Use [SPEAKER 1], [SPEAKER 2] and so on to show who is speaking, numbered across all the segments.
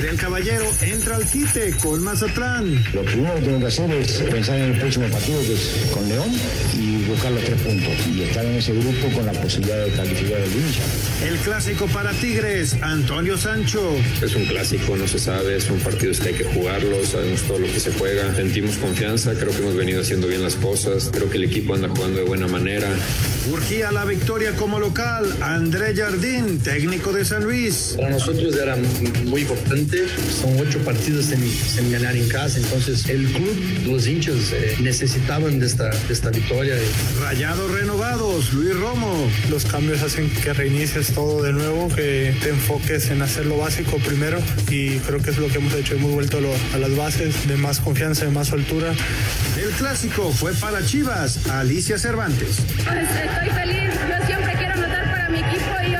[SPEAKER 1] Gabriel Caballero entra al quite con Mazatlán.
[SPEAKER 2] Lo primero que tengo que hacer es pensar en el próximo partido que es con León y buscar los tres puntos y estar en ese grupo con la posibilidad de calificar el hincha.
[SPEAKER 1] El clásico para Tigres, Antonio Sancho.
[SPEAKER 3] Es un clásico, no se sabe, son partidos que hay que jugarlos, sabemos todo lo que se juega, sentimos confianza, creo que hemos venido haciendo bien las cosas, creo que el equipo anda jugando de buena manera.
[SPEAKER 1] Urgía la victoria como local, André Jardín, técnico de San Luis.
[SPEAKER 4] Para nosotros era muy importante, son ocho partidos sin, ganar en casa, entonces el club, los hinchas eh, necesitaban de esta, de esta victoria.
[SPEAKER 1] Rayados renovados, Luis Romo.
[SPEAKER 5] Los cambios hacen que reinicies todo de nuevo, que te enfoques en hacer lo básico primero y creo que es lo que hemos hecho, hemos vuelto a las bases de más confianza, de más soltura.
[SPEAKER 1] El clásico fue para Chivas, Alicia Cervantes.
[SPEAKER 6] Pues, estoy feliz, yo siempre quiero anotar para mi equipo y obviamente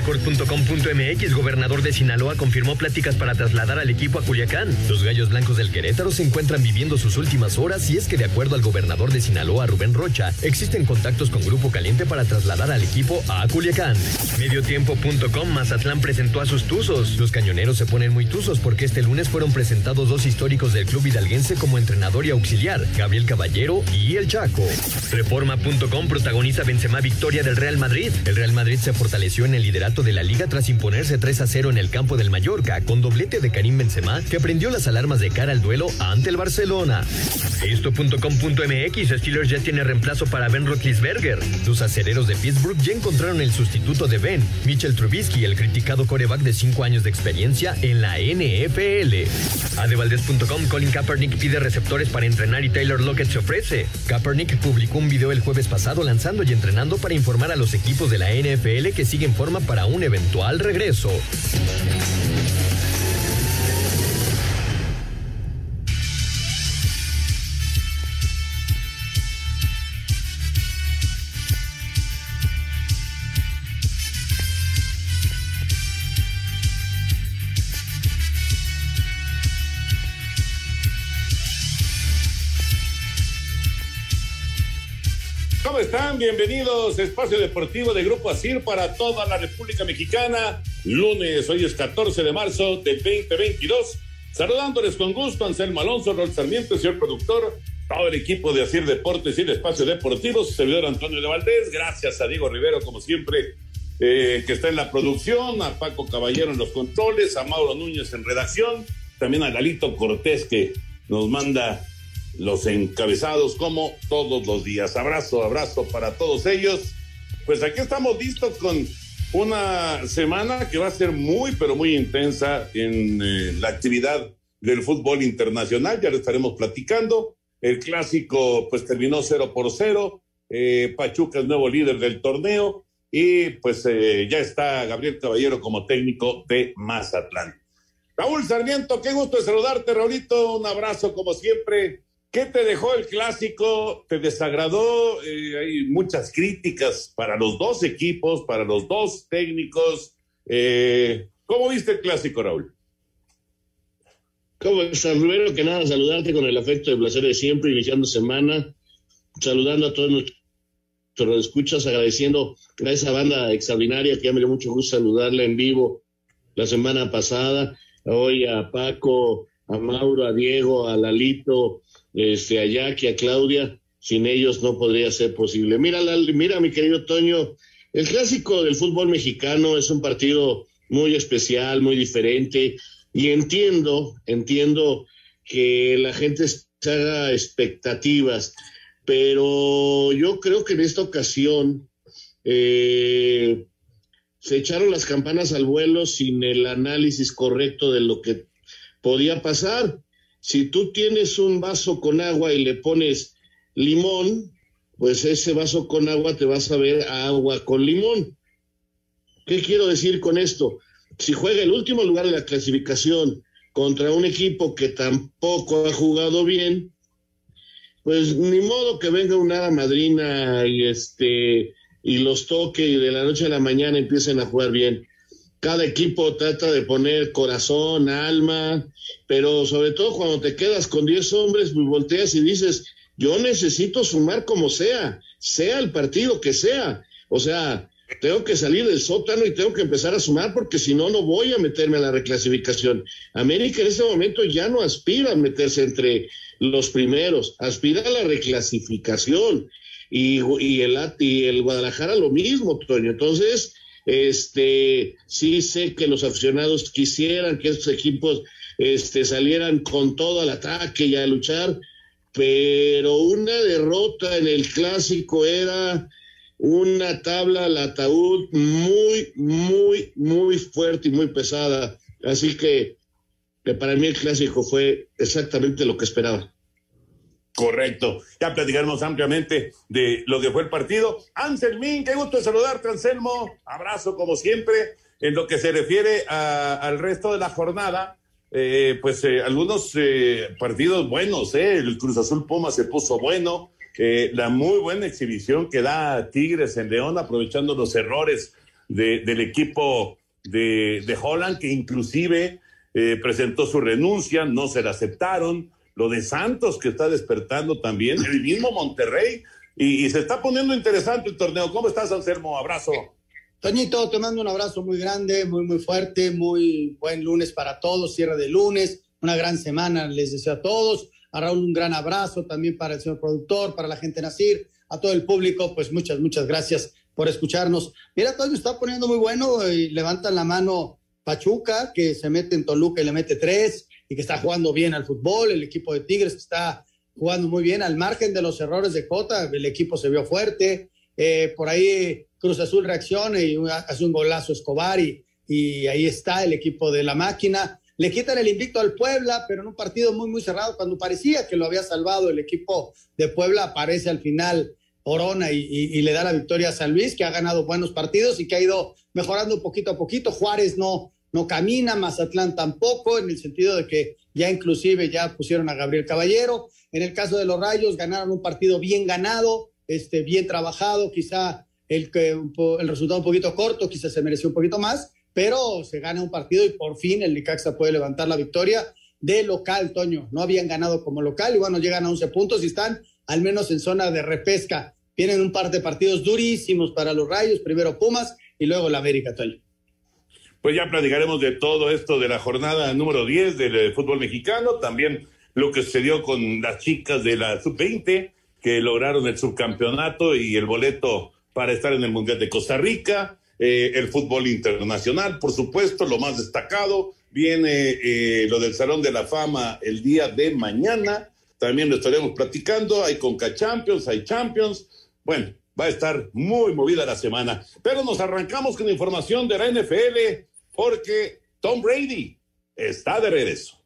[SPEAKER 7] Record.com.mx, gobernador de Sinaloa, confirmó pláticas para trasladar al equipo a Culiacán. Los gallos blancos del Querétaro se encuentran viviendo sus últimas horas y es que de acuerdo al gobernador de Sinaloa, Rubén Rocha, existen contactos con Grupo Caliente para trasladar al equipo a Culiacán. Mediotiempo.com, Mazatlán presentó a sus tuzos. Los cañoneros se ponen muy tuzos porque este lunes fueron presentados dos históricos del club hidalguense como entrenador y auxiliar, Gabriel Caballero y El Chaco. Reforma.com protagoniza Benzema victoria del Real Madrid. El Real Madrid se fortaleció en el liderato de la liga tras imponerse 3 a 0 en el campo del Mallorca con doblete de Karim Benzema que prendió las alarmas de cara al duelo ante el Barcelona. Esto.com.mx Steelers ya tiene reemplazo para Ben Roethlisberger. Los acereros de Pittsburgh ya encontraron el sustituto de Ben, Mitchell Trubisky, el criticado coreback de 5 años de experiencia en la NFL. Adevaldez.com Colin Kaepernick pide receptores para entrenar y Taylor Lockett se ofrece. Kaepernick publicó un video el jueves pasado lanzando y entrenando para informar a los equipos de la NFL que siguen forma para un eventual regreso.
[SPEAKER 8] Están? Bienvenidos a Espacio Deportivo de Grupo Asir para toda la República Mexicana. Lunes, hoy es 14 de marzo del 2022. Saludándoles con gusto, Anselmo Alonso, Rol Sarmiento, señor productor, todo el equipo de Asir Deportes y el Espacio Deportivo, su servidor Antonio de Valdés. Gracias a Diego Rivero, como siempre, eh, que está en la producción, a Paco Caballero en los controles, a Mauro Núñez en redacción, también a Galito Cortés, que nos manda los encabezados como todos los días. Abrazo, abrazo para todos ellos. Pues aquí estamos listos con una semana que va a ser muy, pero muy intensa en eh, la actividad del fútbol internacional. Ya lo estaremos platicando. El clásico pues terminó 0 por 0. Eh, Pachuca es nuevo líder del torneo y pues eh, ya está Gabriel Caballero como técnico de Mazatlán. Raúl Sarmiento, qué gusto de saludarte, Raulito. Un abrazo como siempre. ¿Qué te dejó el clásico? ¿Te desagradó? Eh, hay muchas críticas para los dos equipos, para los dos técnicos. Eh, ¿Cómo viste el clásico, Raúl?
[SPEAKER 9] ¿Cómo estás? Primero que nada, saludarte con el afecto y placer de siempre, iniciando semana, saludando a todos nuestros escuchas, agradeciendo a esa banda extraordinaria que ya me dio mucho gusto saludarla en vivo la semana pasada, hoy a Paco, a Mauro, a Diego, a Lalito, este, a Jackie, a Claudia, sin ellos no podría ser posible. Mira, mira, mi querido Toño, el clásico del fútbol mexicano es un partido muy especial, muy diferente, y entiendo, entiendo que la gente se haga expectativas, pero yo creo que en esta ocasión, eh, se echaron las campanas al vuelo sin el análisis correcto de lo que podía pasar. Si tú tienes un vaso con agua y le pones limón, pues ese vaso con agua te va a saber a agua con limón. ¿Qué quiero decir con esto? Si juega el último lugar de la clasificación contra un equipo que tampoco ha jugado bien, pues ni modo que venga una madrina y este y los toque y de la noche a la mañana empiecen a jugar bien. Cada equipo trata de poner corazón, alma, pero sobre todo cuando te quedas con 10 hombres, pues volteas y dices, yo necesito sumar como sea, sea el partido que sea. O sea, tengo que salir del sótano y tengo que empezar a sumar porque si no, no voy a meterme a la reclasificación. América en este momento ya no aspira a meterse entre los primeros, aspira a la reclasificación y, y, el, y el Guadalajara lo mismo, Toño. Entonces, este, sí sé que los aficionados quisieran que estos equipos este, salieran con todo al ataque y a luchar, pero una derrota en el clásico era una tabla al ataúd muy, muy, muy fuerte y muy pesada. Así que, que para mí el clásico fue exactamente lo que esperaba.
[SPEAKER 8] Correcto. Ya platicaremos ampliamente de lo que fue el partido. Anselmín, qué gusto saludarte, Anselmo. Abrazo como siempre. En lo que se refiere al resto de la jornada, eh, pues eh, algunos eh, partidos buenos, El Cruz Azul Puma se puso bueno. la muy buena exhibición que da Tigres en León, aprovechando los errores del equipo de, de Holland, que inclusive presentó su renuncia, no se la aceptaron lo de Santos que está despertando también, el mismo Monterrey, y, se está poniendo interesante el torneo. ¿Cómo estás, Anselmo? Abrazo.
[SPEAKER 10] Toñito, te mando un abrazo muy grande, muy, muy fuerte, muy buen lunes para todos, cierre de lunes, una gran semana les deseo a todos. A Raúl un gran abrazo también para el señor productor, para la gente Nacir, a todo el público, pues muchas, muchas gracias por escucharnos. Mira, todo me está poniendo muy bueno y levantan la mano Pachuca, que se mete en Toluca y le mete tres y que está jugando bien al fútbol, el equipo de Tigres que está jugando muy bien, al margen de los errores de Cota, el equipo se vio fuerte, eh, por ahí Cruz Azul reacciona y hace un golazo Escobar y, ahí está el equipo de la máquina. Le quitan el invicto al Puebla, pero en un partido muy, muy cerrado, cuando parecía que lo había salvado el equipo de Puebla, aparece al final Orona y, y, le da la victoria a San Luis, que ha ganado buenos partidos y que ha ido mejorando poquito a poquito. Juárez no, no camina, Mazatlán tampoco, en el sentido de que ya inclusive ya pusieron a Gabriel Caballero. En el caso de los Rayos, ganaron un partido bien ganado, este, bien trabajado, quizá el, el resultado un poquito corto, quizá se mereció un poquito más, pero se gana un partido y por fin el Nicaxa puede levantar la victoria de local, Toño. No habían ganado como local y bueno, llegan a 11 puntos y están al menos en zona de repesca. Tienen un par de partidos durísimos para los Rayos, primero Pumas y luego la América, Toño.
[SPEAKER 8] Pues ya platicaremos de todo esto de la jornada número 10 del eh, fútbol mexicano, también lo que sucedió con las chicas de la sub-20 que lograron el subcampeonato y el boleto para estar en el Mundial de Costa Rica, eh, el fútbol internacional, por supuesto, lo más destacado, viene eh, lo del Salón de la Fama el día de mañana, también lo estaremos platicando, hay Conca Champions, hay Champions, bueno, va a estar muy movida la semana, pero nos arrancamos con información de la NFL porque Tom Brady está de regreso.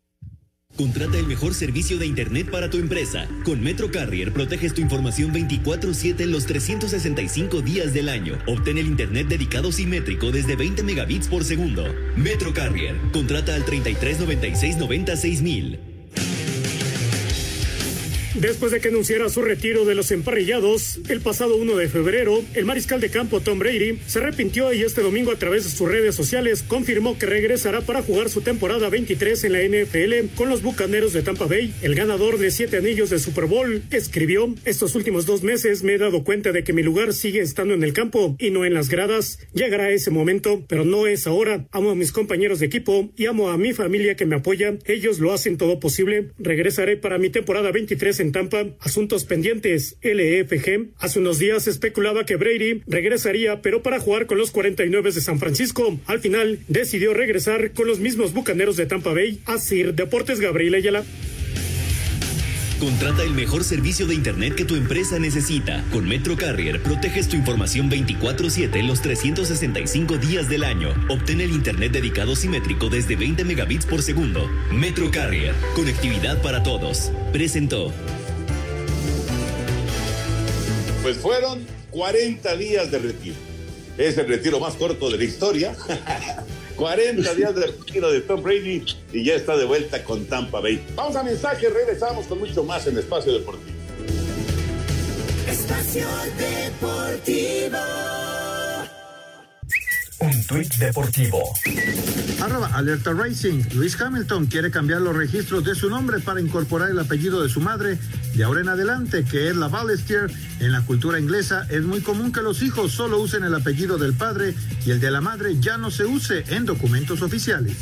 [SPEAKER 11] Contrata el mejor servicio de Internet para tu empresa. Con Metro Carrier proteges tu información 24/7 en los 365 días del año. Obtén el Internet dedicado simétrico desde 20 megabits por segundo. Metro Carrier. Contrata al 33 96 96 mil.
[SPEAKER 12] Después de que anunciara su retiro de los emparrillados, el pasado 1 de febrero, el mariscal de campo Tom Brady se arrepintió y este domingo a través de sus redes sociales confirmó que regresará para jugar su temporada 23 en la NFL con los Bucaneros de Tampa Bay. El ganador de siete anillos de Super Bowl escribió, estos últimos dos meses me he dado cuenta de que mi lugar sigue estando en el campo y no en las gradas. Llegará ese momento, pero no es ahora. Amo a mis compañeros de equipo y amo a mi familia que me apoya. Ellos lo hacen todo posible. Regresaré para mi temporada 23 en en Tampa, asuntos pendientes, LFG. Hace unos días especulaba que Brady regresaría, pero para jugar con los 49 de San Francisco. Al final, decidió regresar con los mismos bucaneros de Tampa Bay. Así, Deportes Gabriel Ayala.
[SPEAKER 11] Contrata el mejor servicio de Internet que tu empresa necesita. Con Metro Carrier proteges tu información 24/7 los 365 días del año. Obtén el Internet dedicado simétrico desde 20 megabits por segundo. Metro Carrier, conectividad para todos. Presentó.
[SPEAKER 8] Pues fueron 40 días de retiro. Es el retiro más corto de la historia. 40 días de retiro de Tom Brady y ya está de vuelta con Tampa Bay. Vamos a mensaje, regresamos con mucho más en Espacio Deportivo.
[SPEAKER 13] Espacio Deportivo.
[SPEAKER 14] Un tuit deportivo.
[SPEAKER 1] Arroba Alerta Racing. Luis Hamilton quiere cambiar los registros de su nombre para incorporar el apellido de su madre de ahora en adelante, que es la Ballester. En la cultura inglesa es muy común que los hijos solo usen el apellido del padre y el de la madre ya no se use en documentos oficiales.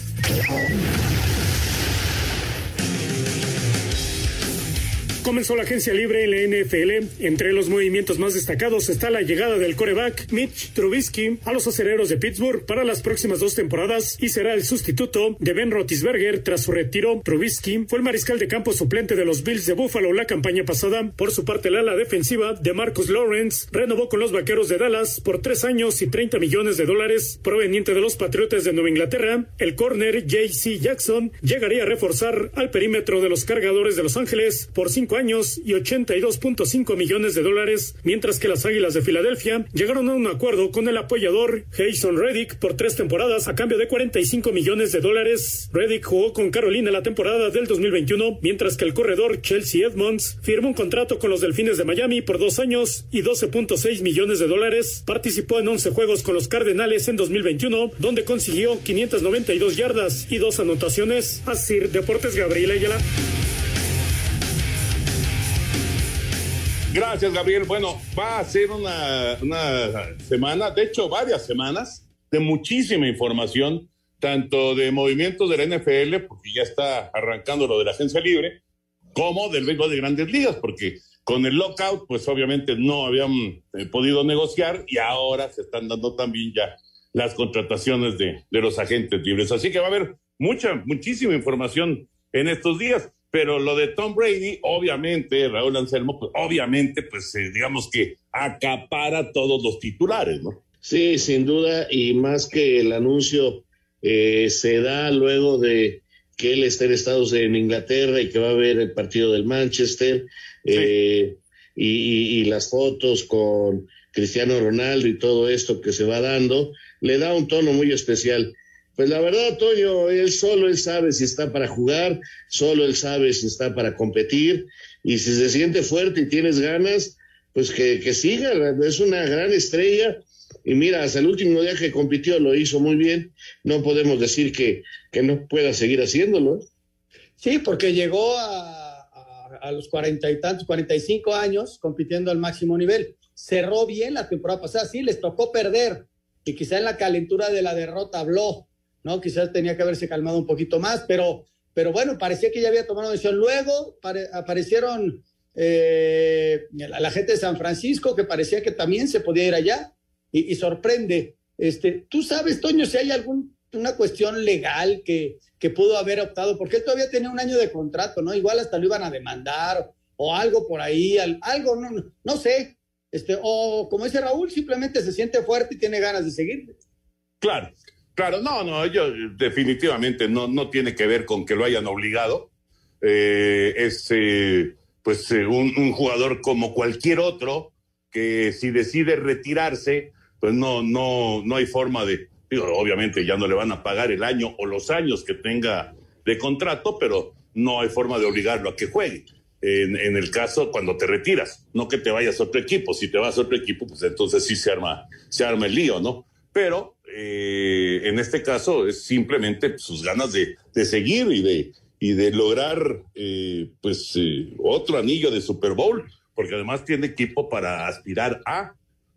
[SPEAKER 12] Comenzó la agencia libre en la NFL. Entre los movimientos más destacados está la llegada del coreback Mitch Trubisky a los acereros de Pittsburgh para las próximas dos temporadas y será el sustituto de Ben Roethlisberger tras su retiro. Trubisky fue el mariscal de campo suplente de los Bills de Buffalo la campaña pasada. Por su parte, la ala defensiva de Marcus Lawrence renovó con los vaqueros de Dallas por tres años y 30 millones de dólares proveniente de los Patriotas de Nueva Inglaterra. El corner J.C. Jackson llegaría a reforzar al perímetro de los cargadores de Los Ángeles por cinco años y 82.5 millones de dólares, mientras que las Águilas de Filadelfia llegaron a un acuerdo con el apoyador Jason Reddick por tres temporadas a cambio de 45 millones de dólares. Reddick jugó con Carolina la temporada del 2021, mientras que el corredor Chelsea Edmonds firmó un contrato con los Delfines de Miami por dos años y 12.6 millones de dólares. Participó en 11 juegos con los Cardenales en 2021, donde consiguió 592 yardas y dos anotaciones. Así, Deportes Gabriel Ayala.
[SPEAKER 8] Gracias, Gabriel. Bueno, va a ser una, semana, de hecho, varias semanas de muchísima información, tanto de movimientos de la NFL, porque ya está arrancando lo de la agencia libre, como del béisbol de grandes ligas, porque con el lockout, pues obviamente no habían eh, podido negociar y ahora se están dando también ya las contrataciones de, de los agentes libres. Así que va a haber mucha, muchísima información en estos días. Pero lo de Tom Brady, obviamente, Raúl Anselmo, pues obviamente, pues eh, digamos que acapara todos los titulares, ¿no?
[SPEAKER 9] Sí, sin duda, y más que el anuncio eh, se da luego de que él está en Estados en Inglaterra y que va a ver el partido del Manchester, eh, y, y, y las fotos con Cristiano Ronaldo y todo esto que se va dando, le da un tono muy especial. Pues la verdad, Toño, él solo él sabe si está para jugar, solo él sabe si está para competir, y si se siente fuerte y tienes ganas, pues que, que siga, es una gran estrella, y mira, hasta el último día que compitió lo hizo muy bien, no podemos decir que, que no pueda seguir haciéndolo.
[SPEAKER 10] Sí, porque llegó a, a, a los cuarenta y tantos, cuarenta y cinco años compitiendo al máximo nivel. Cerró bien la temporada pasada, sí, les tocó perder, y quizá en la calentura de la derrota habló, ¿no? Quizás tenía que haberse calmado un poquito más, pero, pero bueno, parecía que ya había tomado decisión. Luego pare, aparecieron eh, la, gente de San Francisco, que parecía que también se podía ir allá, y, sorprende. Este, ¿Tú sabes, Toño, si hay alguna cuestión legal que, que pudo haber optado? Porque él todavía tenía un año de contrato, ¿no? Igual hasta lo iban a demandar o algo por ahí, algo, no, no, no sé. Este, o como dice Raúl, simplemente se siente fuerte y tiene ganas de seguir.
[SPEAKER 8] Claro, Claro, no, no, yo definitivamente no, no tiene que ver con que lo hayan obligado. Eh, es eh, pues eh, un, jugador como cualquier otro que si decide retirarse, pues no, no, no hay forma de, obviamente ya no le van a pagar el año o los años que tenga de contrato, pero no hay forma de obligarlo a que juegue. En, en, el caso cuando te retiras, no que te vayas a otro equipo. Si te vas a otro equipo, pues entonces sí se arma, se arma el lío, ¿no? Pero eh, en este caso es simplemente sus ganas de, de seguir y de, y de lograr eh, pues eh, otro anillo de Super Bowl, porque además tiene equipo para aspirar a.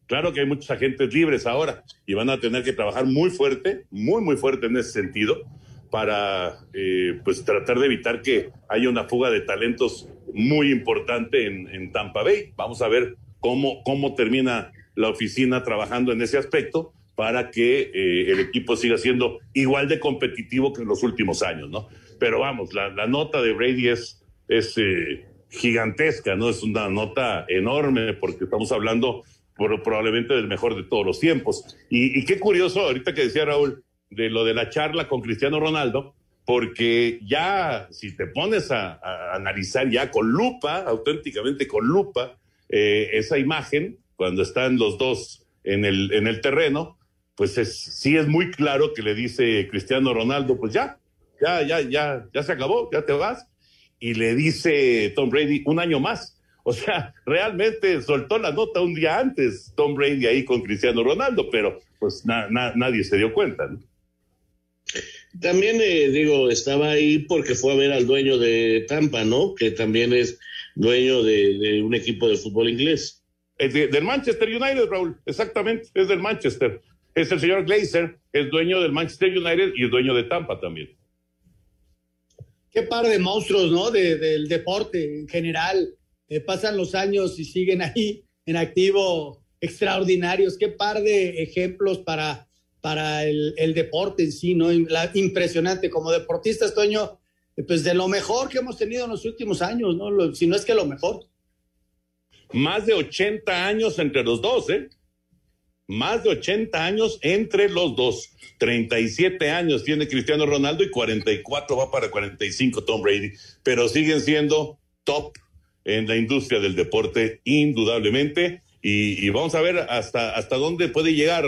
[SPEAKER 8] Claro que hay muchos agentes libres ahora y van a tener que trabajar muy fuerte, muy, muy fuerte en ese sentido, para eh, pues tratar de evitar que haya una fuga de talentos muy importante en, en Tampa Bay. Vamos a ver cómo, cómo termina la oficina trabajando en ese aspecto para que eh, el equipo siga siendo igual de competitivo que en los últimos años, ¿no? Pero vamos, la, nota de Brady es, es eh, gigantesca, ¿no? Es una nota enorme porque estamos hablando probablemente del mejor de todos los tiempos. Y, qué curioso, ahorita que decía Raúl, de lo de la charla con Cristiano Ronaldo, porque ya si te pones a, analizar ya con lupa, auténticamente con lupa, eh, esa imagen, cuando están los dos en el, en el terreno, pues es, sí es muy claro que le dice Cristiano Ronaldo, pues ya, ya, ya, ya, ya se acabó, ya te vas. Y le dice Tom Brady, un año más. O sea, realmente soltó la nota un día antes Tom Brady ahí con Cristiano Ronaldo, pero pues nadie se dio cuenta.
[SPEAKER 9] También, eh, digo, estaba ahí porque fue a ver al dueño de Tampa, ¿no? Que también es dueño de, un equipo de fútbol inglés.
[SPEAKER 8] del Manchester United, Raúl, exactamente, es del Manchester. Es el señor Glazer, es dueño del Manchester United y es dueño de Tampa también.
[SPEAKER 10] Qué par de monstruos, ¿no? del deporte en general eh, pasan los años y siguen ahí en activo extraordinarios. Qué par de ejemplos para, para el, deporte en sí, ¿no? impresionante. Como deportista, Toño, pues de lo mejor que hemos tenido en los últimos años, ¿no? si no es que lo mejor.
[SPEAKER 8] Más de 80 años entre los dos, ¿eh? Más de 80 años entre los dos. 37 años tiene Cristiano Ronaldo y 44 va para 45 Tom Brady, pero siguen siendo top en la industria del deporte, indudablemente. Y, vamos a ver hasta, hasta dónde puede llegar,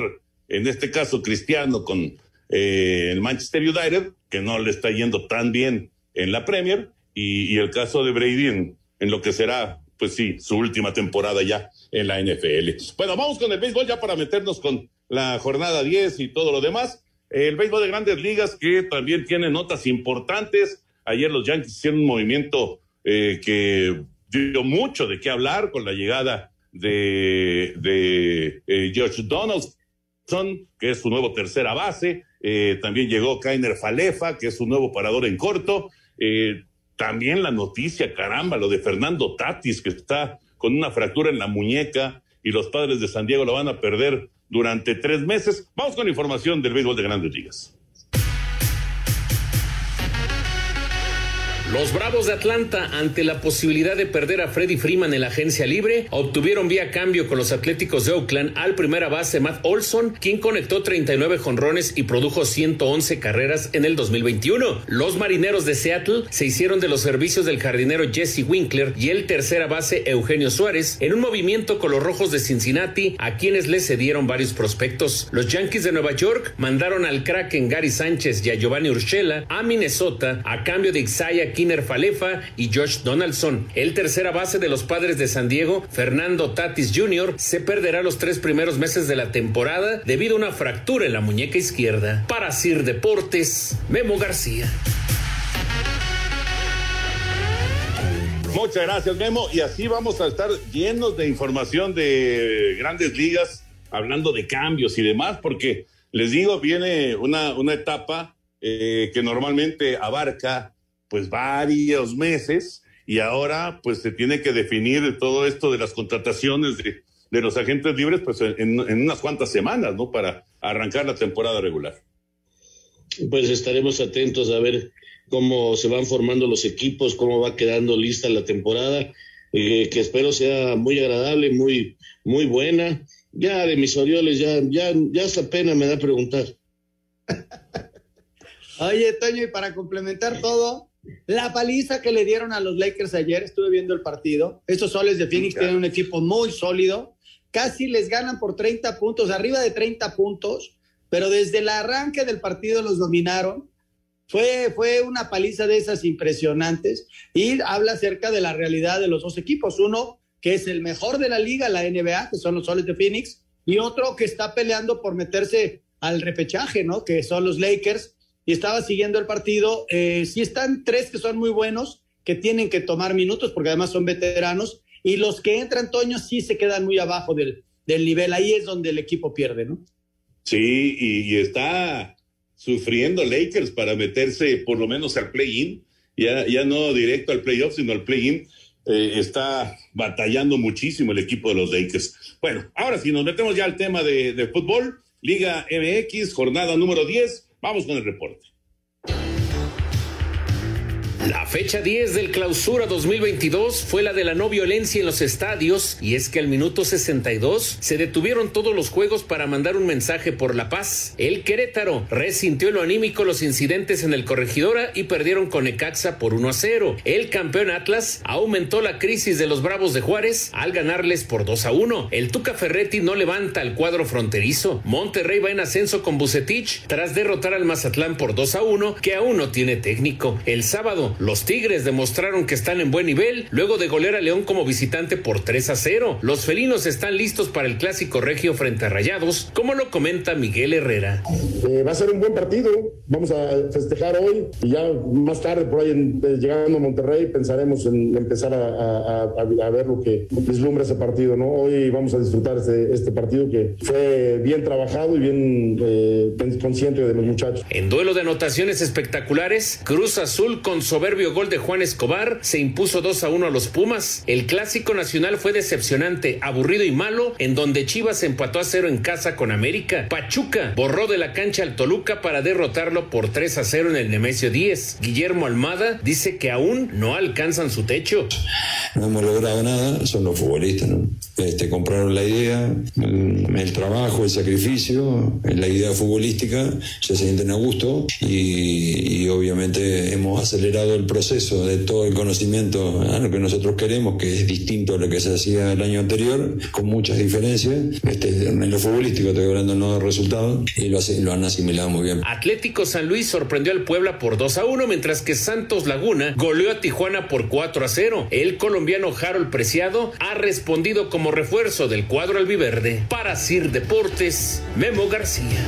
[SPEAKER 8] en este caso, Cristiano con eh, el Manchester United, que no le está yendo tan bien en la Premier, y, el caso de Brady en, lo que será, pues sí, su última temporada ya en la NFL. Bueno, vamos con el béisbol ya para meternos con la jornada 10 y todo lo demás. El béisbol de grandes ligas que también tiene notas importantes. Ayer los Yankees hicieron un movimiento eh, que dio mucho de qué hablar con la llegada de, de eh, George Donaldson, que es su nuevo tercera base. Eh, también llegó Kainer Falefa, que es su nuevo parador en corto. Eh, también la noticia, caramba, lo de Fernando Tatis, que está con una fractura en la muñeca y los padres de San Diego lo van a perder durante tres meses. Vamos con información del béisbol de grandes ligas.
[SPEAKER 15] Los Bravos de Atlanta, ante la posibilidad de perder a Freddy Freeman en la agencia libre, obtuvieron vía cambio con los Atléticos de Oakland al primera base Matt Olson, quien conectó 39 jonrones y produjo 111 carreras en el 2021. Los Marineros de Seattle se hicieron de los servicios del jardinero Jesse Winkler y el tercera base Eugenio Suárez en un movimiento con los Rojos de Cincinnati, a quienes le cedieron varios prospectos. Los Yankees de Nueva York mandaron al Kraken Gary Sánchez y a Giovanni Urshela a Minnesota a cambio de Isaiah Kinner Falefa y Josh Donaldson. El tercera base de los padres de San Diego, Fernando Tatis Jr., se perderá los tres primeros meses de la temporada debido a una fractura en la muñeca izquierda. Para Sir Deportes, Memo García.
[SPEAKER 8] Muchas gracias, Memo. Y así vamos a estar llenos de información de grandes ligas, hablando de cambios y demás, porque les digo, viene una, una etapa eh, que normalmente abarca pues varios meses y ahora pues se tiene que definir todo esto de las contrataciones de, los agentes libres pues en, unas cuantas semanas, ¿no? Para arrancar la temporada regular.
[SPEAKER 9] Pues estaremos atentos a ver cómo se van formando los equipos, cómo va quedando lista la temporada, eh, que espero sea muy agradable, muy, muy buena. Ya de mis Orioles, ya, ya, ya hasta pena me da preguntar.
[SPEAKER 10] Oye, Toño, y para complementar todo, la paliza que le dieron a los Lakers ayer, estuve viendo el partido. Estos soles de Phoenix tienen un equipo muy sólido. Casi les ganan por 30 puntos, arriba de 30 puntos, pero desde el arranque del partido los dominaron. Fue, fue una paliza de esas impresionantes y habla acerca de la realidad de los dos equipos. Uno que es el mejor de la liga, la NBA, que son los soles de Phoenix, y otro que está peleando por meterse al repechaje, ¿no? Que son los Lakers y estaba siguiendo el partido. Eh, sí están tres que son muy buenos, que tienen que tomar minutos porque además son veteranos, y los que entran, Toño, sí se quedan muy abajo del, del nivel. Ahí es donde el equipo pierde, ¿no?
[SPEAKER 8] Sí, y, está sufriendo Lakers para meterse por lo menos al play-in, ya, ya no directo al playoff, sino al play-in. Eh, está batallando muchísimo el equipo de los Lakers. Bueno, ahora sí, nos metemos ya al tema de, de fútbol. Liga MX, jornada número 10. Vamos con el reporte.
[SPEAKER 15] La fecha 10 del clausura 2022 fue la de la no violencia en los estadios y es que al minuto 62 se detuvieron todos los juegos para mandar un mensaje por la paz. El Querétaro resintió lo anímico los incidentes en el Corregidora y perdieron con Ecaxa por 1 a 0. El campeón Atlas aumentó la crisis de los Bravos de Juárez al ganarles por 2 a 1. El Tuca Ferretti no levanta el cuadro fronterizo. Monterrey va en ascenso con Bucetich tras derrotar al Mazatlán por 2 a 1 que aún no tiene técnico. El sábado los Tigres demostraron que están en buen nivel luego de golear a León como visitante por 3 a 0. Los felinos están listos para el clásico regio frente a Rayados, como lo comenta Miguel Herrera.
[SPEAKER 16] Eh, va a ser un buen partido, vamos a festejar hoy y ya más tarde por ahí eh, llegando a Monterrey pensaremos en empezar a, ver lo que vislumbra ese partido, ¿no? Hoy vamos a disfrutar este, este partido que fue bien trabajado y bien eh, consciente de los muchachos.
[SPEAKER 15] En duelo de anotaciones espectaculares, Cruz Azul con soberbio gol de Juan Escobar se impuso 2 a 1 a los Pumas. El clásico nacional fue decepcionante, aburrido y malo, en donde Chivas empató a cero en casa con América. Pachuca borró de la cancha al Toluca para derrotarlo por 3 a 0 en el Nemesio 10. Guillermo Almada dice que aún no alcanzan su techo.
[SPEAKER 17] No hemos logrado nada, son los futbolistas, ¿no? Este, compraron la idea, el, trabajo, el sacrificio, la idea futbolística, se sienten a gusto y, y obviamente hemos acelerado el proceso de todo el conocimiento a lo que nosotros queremos, que es distinto a lo que se hacía el año anterior, con muchas diferencias. Este, en lo futbolístico estoy hablando no de resultados y lo, lo han asimilado muy bien.
[SPEAKER 15] Atlético San Luis sorprendió al Puebla por 2 a 1, mientras que Santos Laguna goleó a Tijuana por 4 a 0. El colombiano Harold Preciado ha respondido como refuerzo del cuadro albiverde. Para Sir Deportes, Memo García.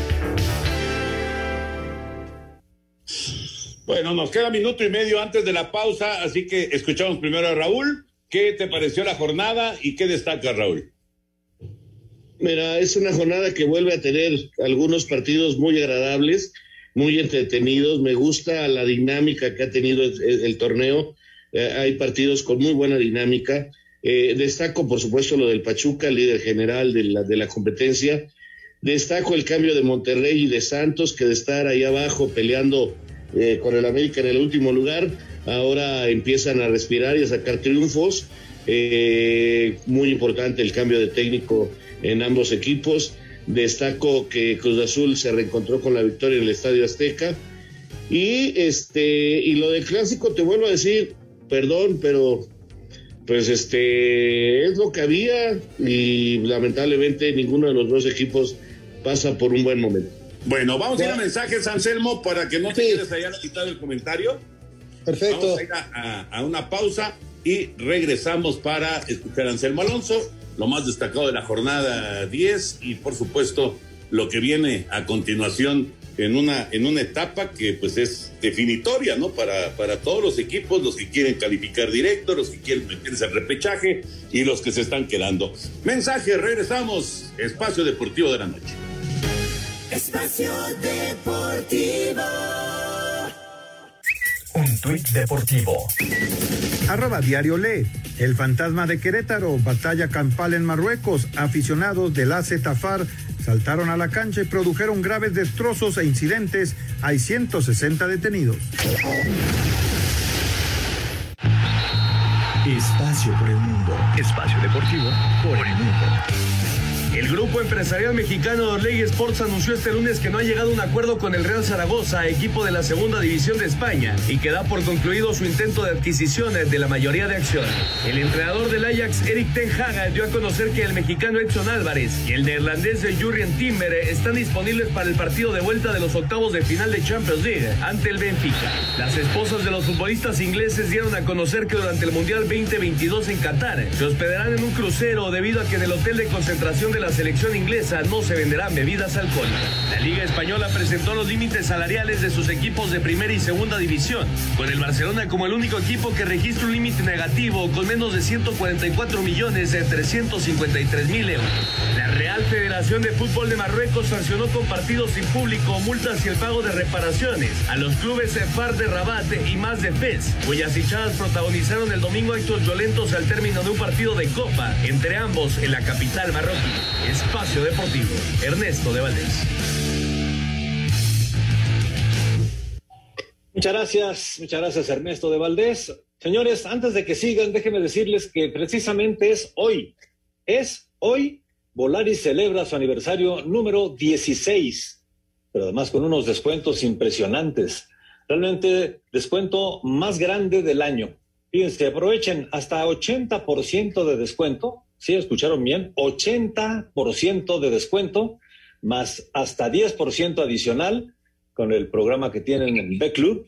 [SPEAKER 8] Bueno, nos queda minuto y medio antes de la pausa, así que escuchamos primero a Raúl. ¿Qué te pareció la jornada y qué destaca Raúl?
[SPEAKER 9] Mira, es una jornada que vuelve a tener algunos partidos muy agradables, muy entretenidos. Me gusta la dinámica que ha tenido el, torneo. Eh, hay partidos con muy buena dinámica. Eh, destaco, por supuesto, lo del Pachuca, líder general de la, de la competencia. Destaco el cambio de Monterrey y de Santos, que de estar ahí abajo peleando eh, con el América en el último lugar, ahora empiezan a respirar y a sacar triunfos. Eh, muy importante el cambio de técnico en ambos equipos. Destaco que Cruz Azul se reencontró con la victoria en el Estadio Azteca. Y este, y lo del clásico, te vuelvo a decir, perdón, pero pues este es lo que había y lamentablemente ninguno de los dos equipos pasa por un buen momento.
[SPEAKER 8] Bueno, vamos a ir a mensajes, Anselmo, para que no te quedes allá a el comentario.
[SPEAKER 10] Perfecto.
[SPEAKER 8] Vamos a ir a, una pausa y regresamos para escuchar a Anselmo Alonso, lo más destacado de la jornada 10 y por supuesto lo que viene a continuación en una, en una etapa que pues es definitoria, ¿no? Para, para todos los equipos, los que quieren calificar directo, los que quieren meterse al repechaje y los que se están quedando. Mensaje, regresamos, Espacio Deportivo de la Noche.
[SPEAKER 13] Espacio Deportivo.
[SPEAKER 14] Un tuit deportivo.
[SPEAKER 1] Arroba Diario Lee. El fantasma de Querétaro, batalla campal en Marruecos. Aficionados del AC Tafar saltaron a la cancha y produjeron graves destrozos e incidentes. Hay 160 detenidos.
[SPEAKER 14] Espacio por el mundo. Espacio deportivo por el mundo.
[SPEAKER 18] El grupo empresarial mexicano Orlegui Sports anunció este lunes que no ha llegado a un acuerdo con el Real Zaragoza, equipo de la segunda división de España, y que da por concluido su intento de adquisiciones de la mayoría de acciones. El entrenador del Ajax, Eric Ten Hag, dio a conocer que el mexicano Edson Álvarez y el neerlandés Jurgen Timber están disponibles para el partido de vuelta de los octavos de final de Champions League ante el Benfica. Las esposas de los futbolistas ingleses dieron a conocer que durante el Mundial 2022 en Qatar se hospedarán en un crucero debido a que en el hotel de concentración la selección inglesa no se venderán bebidas alcohólicas. La Liga Española presentó los límites salariales de sus equipos de primera y segunda división, con el Barcelona como el único equipo que registra un límite negativo con menos de 144 millones de 353 mil euros. La Real Federación de Fútbol de Marruecos sancionó con partidos sin público, multas y el pago de reparaciones a los clubes Far de Rabat y más de Fez, cuyas hinchadas protagonizaron el domingo actos violentos al término de un partido de copa entre ambos en la capital marroquí. Espacio Deportivo, Ernesto de Valdés.
[SPEAKER 19] Muchas gracias, muchas gracias Ernesto de Valdés. Señores, antes de que sigan, déjenme decirles que precisamente es hoy, es hoy, Volaris celebra su aniversario número 16, pero además con unos descuentos impresionantes. Realmente descuento más grande del año. Fíjense, aprovechen hasta 80% de descuento. ¿Sí? ¿Escucharon bien? 80% de descuento, más hasta 10% adicional con el programa que tienen en B Club.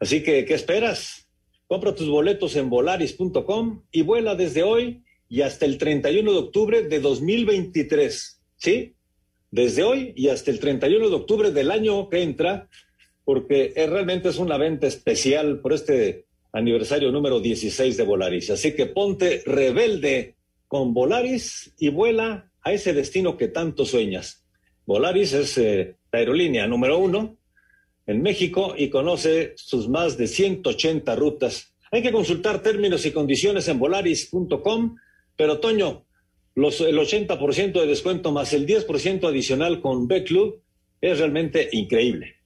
[SPEAKER 19] Así que, ¿qué esperas? Compra tus boletos en volaris.com y vuela desde hoy y hasta el 31 de octubre de 2023. ¿Sí? Desde hoy y hasta el 31 de octubre del año que entra, porque realmente es una venta especial por este aniversario número 16 de Volaris. Así que ponte rebelde con Volaris y vuela a ese destino que tanto sueñas. Volaris es eh, la aerolínea número uno en México y conoce sus más de 180 rutas. Hay que consultar términos y condiciones en volaris.com, pero Toño, el 80% de descuento más el 10% adicional con B Club es realmente increíble.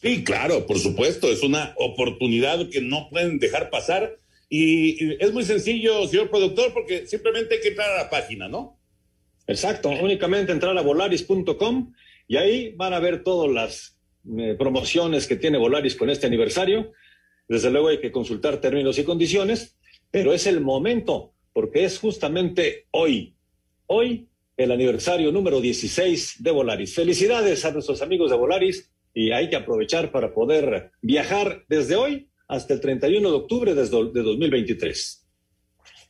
[SPEAKER 8] Sí, claro, por supuesto, es una oportunidad que no pueden dejar pasar y, es muy sencillo, señor productor, porque simplemente hay que entrar a la página, ¿no?
[SPEAKER 19] Exacto, únicamente entrar a volaris.com y ahí van a ver todas las eh, promociones que tiene Volaris con este aniversario. Desde luego hay que consultar términos y condiciones, pero es el momento, porque es justamente hoy, hoy el aniversario número 16 de Volaris. Felicidades a nuestros amigos de Volaris y hay que aprovechar para poder viajar desde hoy hasta el 31 de octubre de 2023.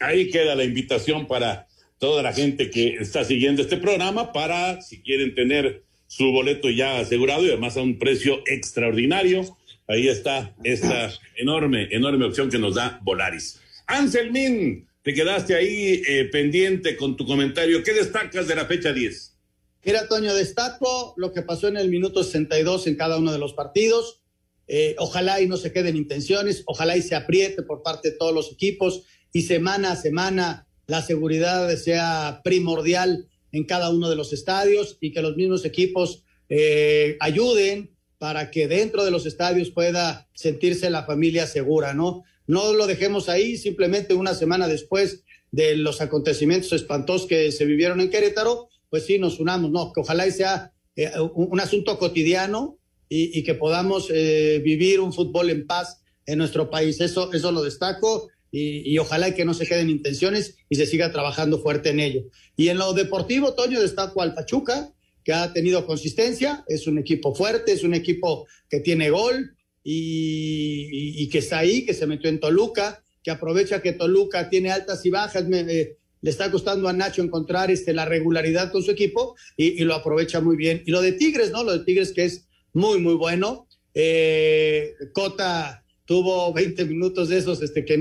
[SPEAKER 8] Ahí queda la invitación para toda la gente que está siguiendo este programa para, si quieren tener su boleto ya asegurado y además a un precio extraordinario. Ahí está esta enorme, enorme opción que nos da Volaris. Anselmín, te quedaste ahí eh, pendiente con tu comentario. ¿Qué destacas de la fecha 10?
[SPEAKER 10] Mira, Toño, destaco lo que pasó en el minuto 62 en cada uno de los partidos. Eh, ojalá y no se queden intenciones, ojalá y se apriete por parte de todos los equipos y semana a semana la seguridad sea primordial en cada uno de los estadios y que los mismos equipos eh, ayuden para que dentro de los estadios pueda sentirse la familia segura, ¿no? No lo dejemos ahí, simplemente una semana después de los acontecimientos espantosos que se vivieron en Querétaro, pues sí, nos unamos, ¿no? Que ojalá sea eh, un, asunto cotidiano y, que podamos eh, vivir un fútbol en paz en nuestro país. Eso, eso lo destaco y, ojalá que no se queden intenciones y se siga trabajando fuerte en ello. Y en lo deportivo, Toño, destaco al Pachuca, que ha tenido consistencia, es un equipo fuerte, es un equipo que tiene gol y, que está ahí, que se metió en Toluca, que aprovecha que Toluca tiene altas y bajas. le está costando a Nacho encontrar este, la regularidad con su equipo y, lo aprovecha muy bien. Y lo de Tigres, ¿no? Lo de Tigres que es muy, muy bueno. Eh, Cota tuvo 20 minutos de esos este, que,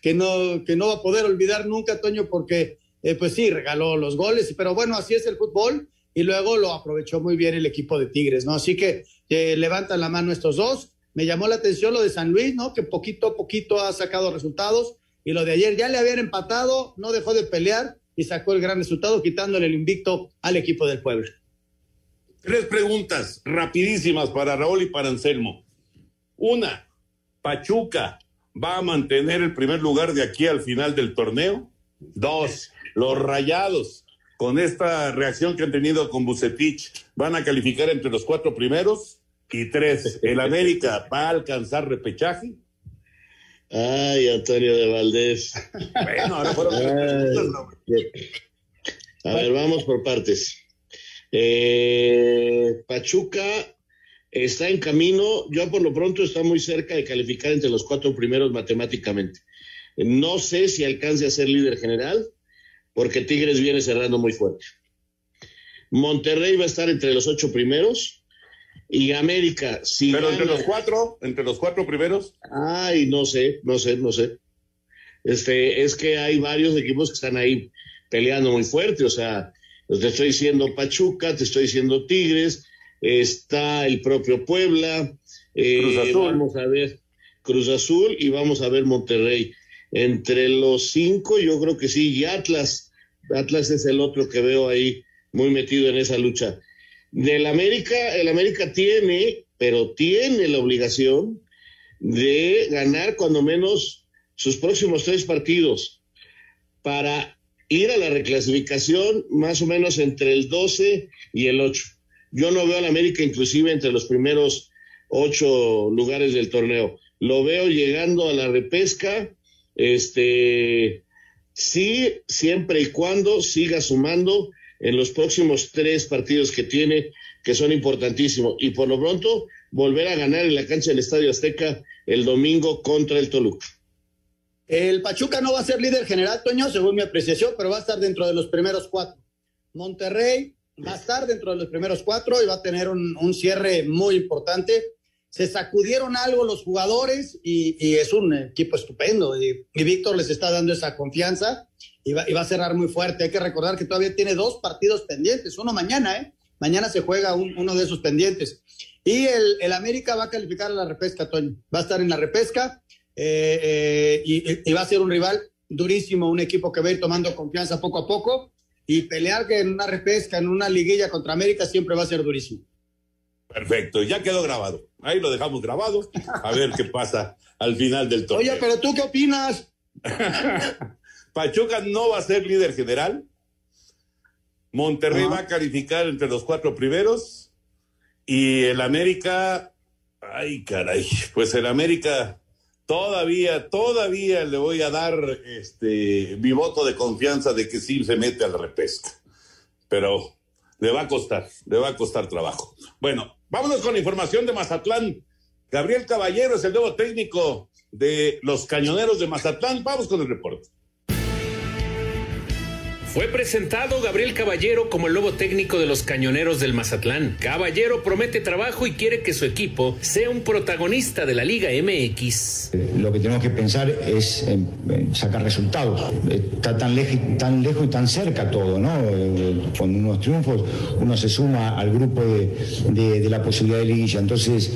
[SPEAKER 10] que, no, que no va a poder olvidar nunca, Toño, porque eh, pues sí, regaló los goles, pero bueno, así es el fútbol y luego lo aprovechó muy bien el equipo de Tigres, ¿no? Así que eh, levantan la mano estos dos. Me llamó la atención lo de San Luis, ¿no? Que poquito a poquito ha sacado resultados y lo de ayer ya le habían empatado, no dejó de pelear y sacó el gran resultado quitándole el invicto al equipo del pueblo.
[SPEAKER 8] Tres preguntas rapidísimas para Raúl y para Anselmo. Una, Pachuca va a mantener el primer lugar de aquí al final del torneo. Dos, los Rayados, con esta reacción que han tenido con Bucetich, van a calificar entre los cuatro primeros. Y tres, el América va a alcanzar repechaje.
[SPEAKER 9] Ay, Antonio de Valdés. Bueno, ahora fueron A ver, vamos por partes. Eh, Pachuca está en camino, yo por lo pronto está muy cerca de calificar entre los cuatro primeros matemáticamente. No sé si alcance a ser líder general, porque Tigres viene cerrando muy fuerte. Monterrey va a estar entre los ocho primeros y América, si
[SPEAKER 8] Pero entre los cuatro, entre los cuatro primeros.
[SPEAKER 9] Ay, no sé, no sé, no sé. Este, es que hay varios equipos que están ahí peleando muy fuerte, o sea, te estoy diciendo Pachuca, te estoy diciendo Tigres, está el propio Puebla, eh, vamos a ver Cruz Azul y vamos a ver Monterrey. Entre los cinco, yo creo que sí, y Atlas, Atlas es el otro que veo ahí muy metido en esa lucha. Del América, el América tiene pero tiene la obligación de ganar cuando menos sus próximos tres partidos para ir a la reclasificación más o menos entre el 12 y el 8. Yo no veo a la América inclusive entre los primeros ocho lugares del torneo. Lo veo llegando a la repesca, este, sí, siempre y cuando siga sumando en los próximos tres partidos que tiene, que son importantísimos. Y por lo pronto, volver a ganar en la cancha del Estadio Azteca el domingo contra el Toluca.
[SPEAKER 10] El Pachuca no va a ser líder general, Toño, según mi apreciación, pero va a estar dentro de los primeros cuatro. Monterrey va a estar dentro de los primeros cuatro y va a tener un, un cierre muy importante. Se sacudieron algo los jugadores y, es un equipo estupendo. Y, Víctor les está dando esa confianza y va, y va, a cerrar muy fuerte. Hay que recordar que todavía tiene dos partidos pendientes, uno mañana, ¿eh? Mañana se juega un, uno de esos pendientes. Y el, el, América va a calificar a la repesca, Toño. Va a estar en la repesca eh, eh, y, y va a ser un rival durísimo, un equipo que va a ir tomando confianza poco a poco y pelear que en una repesca, en una liguilla contra América siempre va a ser durísimo.
[SPEAKER 8] Perfecto, ya quedó grabado. Ahí lo dejamos grabado. A ver qué pasa al final del torneo.
[SPEAKER 10] Oye, pero tú qué opinas?
[SPEAKER 8] Pachuca no va a ser líder general. Monterrey va a calificar entre los cuatro primeros. Y el América, ay caray, pues el América todavía, todavía le voy a dar este mi voto de confianza de que sí se mete a la repesca. Pero le va a costar, le va a costar trabajo. Bueno, vámonos con la información de Mazatlán. Gabriel Caballero es el nuevo técnico de los cañoneros de Mazatlán. Vamos con el reporte.
[SPEAKER 15] Fue presentado Gabriel Caballero como el nuevo técnico de los Cañoneros del Mazatlán. Caballero promete trabajo y quiere que su equipo sea un protagonista de la Liga MX.
[SPEAKER 20] Lo que tenemos que pensar es en, sacar resultados. Está tan, tan lejos y tan cerca todo, ¿no? Con unos triunfos uno se suma al grupo de, la posibilidad de liguilla. Entonces,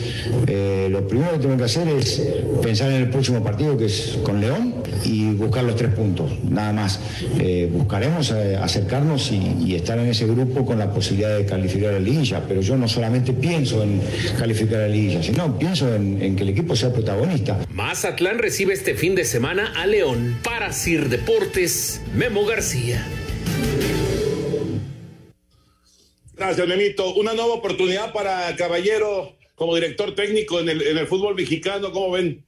[SPEAKER 20] eh, lo primero que tengo que hacer es pensar en el próximo partido que es con León y buscar los tres puntos, nada más. Eh, buscaremos acercarnos y, y, estar en ese grupo con la posibilidad de calificar a la liguilla, pero yo no solamente pienso en calificar a la liguilla, sino pienso en, en, que el equipo sea protagonista.
[SPEAKER 15] Mazatlán recibe este fin de semana a León. Para Sir Deportes, Memo García.
[SPEAKER 8] Gracias, Memito. Una nueva oportunidad para Caballero como director técnico en el, en el fútbol mexicano, ¿cómo ven?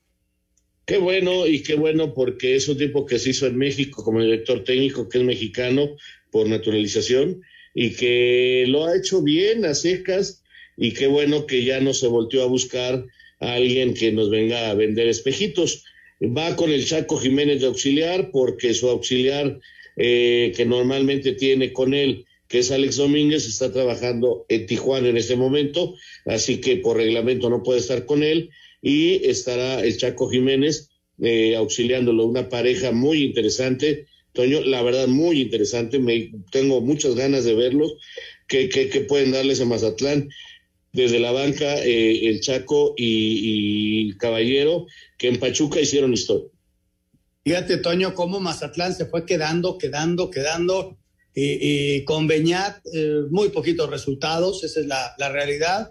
[SPEAKER 9] Qué bueno y qué bueno porque es un tipo que se hizo en México como director técnico, que es mexicano por naturalización y que lo ha hecho bien a secas y qué bueno que ya no se volteó a buscar a alguien que nos venga a vender espejitos. Va con el Chaco Jiménez de auxiliar porque su auxiliar eh, que normalmente tiene con él, que es Alex Domínguez, está trabajando en Tijuana en este momento, así que por reglamento no puede estar con él y estará el Chaco Jiménez eh, auxiliándolo, una pareja muy interesante. Toño, la verdad, muy interesante. Me, tengo muchas ganas de verlos. ¿Qué, pueden darles a Mazatlán? Desde la banca, eh, el Chaco y, y, Caballero, que en Pachuca hicieron historia.
[SPEAKER 10] Fíjate, Toño, cómo Mazatlán se fue quedando, quedando, quedando. Y, y con Beñat, eh, muy poquitos resultados, esa es la, la realidad.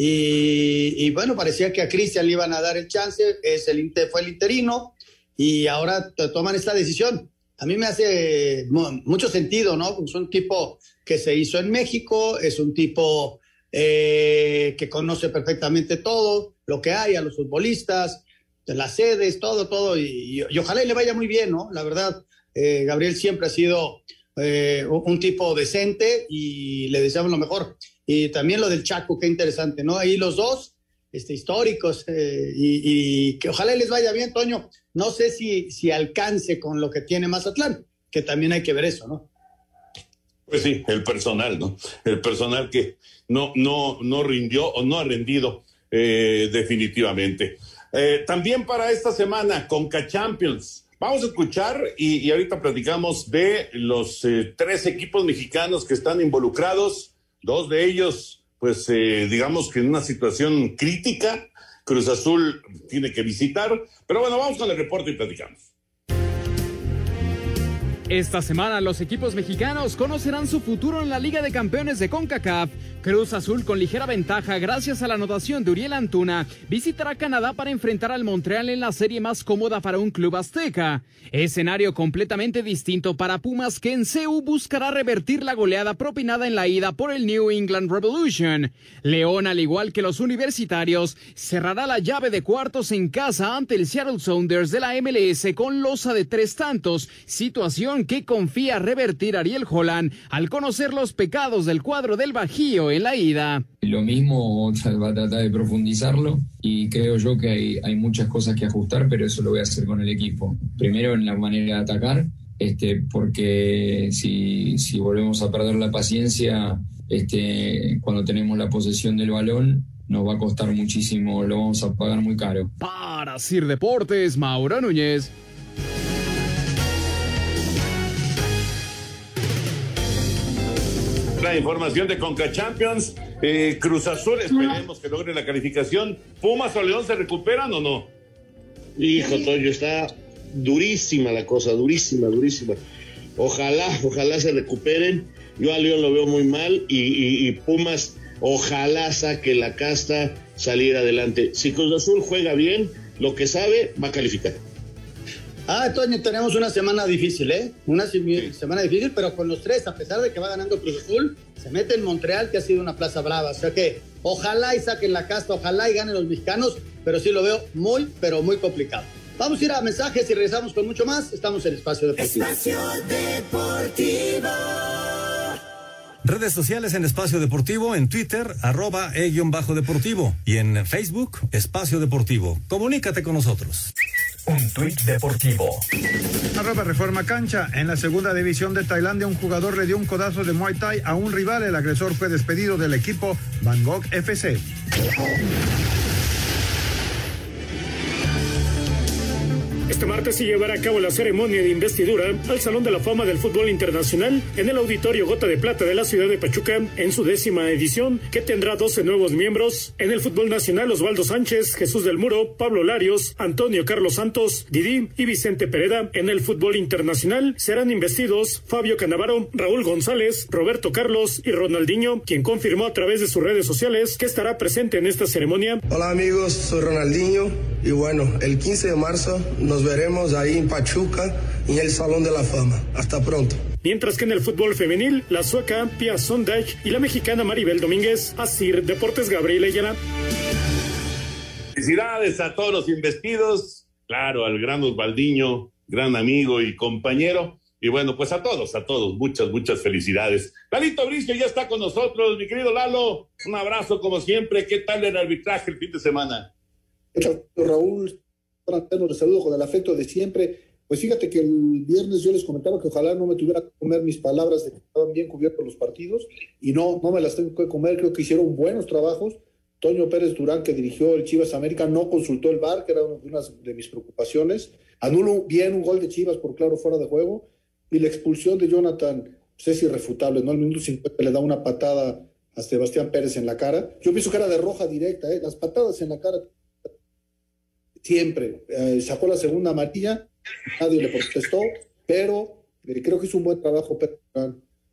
[SPEAKER 10] Y, bueno, parecía que a Cristian le iban a dar el chance, es el, fue el interino y ahora toman esta decisión. A mí me hace mucho sentido, ¿no? Es un tipo que se hizo en México, es un tipo eh, que conoce perfectamente todo, lo que hay, a los futbolistas, las sedes, todo, todo, y, y ojalá y le vaya muy bien, ¿no? La verdad, eh, Gabriel siempre ha sido eh, un tipo decente y le deseamos lo mejor. Y también lo del Chaco, qué interesante, ¿no? Ahí los dos, este, históricos, eh, y, y, que ojalá les vaya bien, Toño. No sé si, si alcance con lo que tiene Mazatlán, que también hay que ver eso, ¿no?
[SPEAKER 8] Pues sí, el personal, ¿no? El personal que no, no, no rindió o no ha rendido eh, definitivamente. Eh, también para esta semana, Conca Champions. Vamos a escuchar y, y ahorita platicamos de los eh, tres equipos mexicanos que están involucrados dos de ellos, pues eh, digamos que en una situación crítica, Cruz Azul tiene que visitar, pero bueno, vamos con el reporte y platicamos.
[SPEAKER 21] Esta semana los equipos mexicanos conocerán su futuro en la Liga de Campeones de CONCACAF. Cruz Azul con ligera ventaja gracias a la anotación de Uriel Antuna visitará Canadá para enfrentar al Montreal en la serie más cómoda para un club azteca. Escenario completamente distinto para Pumas que en CEU buscará revertir la goleada propinada en la ida por el New England Revolution. León, al igual que los universitarios, cerrará la llave de cuartos en casa ante el Seattle Sounders de la MLS con losa de tres tantos, situación que confía revertir Ariel Holland al conocer los pecados del cuadro del Bajío en la ida.
[SPEAKER 22] Lo mismo va a tratar de profundizarlo y creo yo que hay, hay muchas cosas que ajustar, pero eso lo voy a hacer con el equipo. Primero en la manera de atacar, este, porque si, si volvemos a perder la paciencia este, cuando tenemos la posesión del balón, nos va a costar muchísimo, lo vamos a pagar muy caro.
[SPEAKER 21] Para Sir Deportes, Mauro Núñez.
[SPEAKER 8] La información de Conca Champions. Eh, Cruz Azul, esperemos que logre la calificación. ¿Pumas o León se recuperan o no?
[SPEAKER 9] Hijo, Toño, está durísima la cosa, durísima, durísima. Ojalá, ojalá se recuperen. Yo a León lo veo muy mal y, y Pumas, ojalá saque la casta, salir adelante. Si Cruz Azul juega bien, lo que sabe, va a calificar.
[SPEAKER 10] Ah, Toño, tenemos una semana difícil, ¿eh? Una semana difícil, pero con los tres, a pesar de que va ganando Cruz Azul, se mete en Montreal, que ha sido una plaza brava. O sea que ojalá y saquen la casta, ojalá y ganen los mexicanos, pero sí lo veo muy, pero muy complicado. Vamos a ir a mensajes y regresamos con mucho más. Estamos en Espacio Deportivo.
[SPEAKER 13] Espacio Deportivo.
[SPEAKER 23] Redes sociales en Espacio Deportivo, en Twitter, arroba e-deportivo y en Facebook, Espacio Deportivo. Comunícate con nosotros.
[SPEAKER 14] Un tuit deportivo.
[SPEAKER 1] Arroba Reforma Cancha. En la segunda división de Tailandia, un jugador le dio un codazo de Muay Thai a un rival. El agresor fue despedido del equipo Bangkok FC.
[SPEAKER 12] Este martes se llevará a cabo la ceremonia de investidura al Salón de la Fama del Fútbol Internacional en el Auditorio Gota de Plata de la ciudad de Pachuca en su décima edición, que tendrá 12 nuevos miembros. En el fútbol nacional, Osvaldo Sánchez, Jesús del Muro, Pablo Larios, Antonio Carlos Santos, Didi y Vicente Pereda. En el fútbol internacional serán investidos Fabio Canavaro, Raúl González, Roberto Carlos y Ronaldinho, quien confirmó a través de sus redes sociales que estará presente en esta ceremonia.
[SPEAKER 24] Hola amigos, soy Ronaldinho y bueno, el 15 de marzo nos veremos ahí en Pachuca en el Salón de la Fama. Hasta pronto.
[SPEAKER 12] Mientras que en el fútbol femenil, la sueca Pia Sondage y la mexicana Maribel Domínguez, Asir Deportes Gabriel Ayala.
[SPEAKER 8] Felicidades a todos los investidos, claro, al gran Osvaldiño, gran amigo y compañero. Y bueno, pues a todos, a todos, muchas, muchas felicidades. Lalito Bricio ya está con nosotros, mi querido Lalo. Un abrazo como siempre. ¿Qué tal el arbitraje el fin de semana?
[SPEAKER 25] Raúl, les saludo con el afecto de siempre. Pues fíjate que el viernes yo les comentaba que ojalá no me tuviera que comer mis palabras de que estaban bien cubiertos los partidos y no, no me las tengo que comer. Creo que hicieron buenos trabajos. Toño Pérez Durán, que dirigió el Chivas América, no consultó el VAR, que era una de mis preocupaciones. Anuló bien un gol de Chivas por claro fuera de juego y la expulsión de Jonathan, pues es irrefutable, ¿no? Al minuto 50 le da una patada a Sebastián Pérez en la cara. Yo pienso que era de roja directa, ¿eh? Las patadas en la cara siempre. Eh, sacó la segunda amarilla, nadie le protestó, pero eh, creo que hizo un buen trabajo.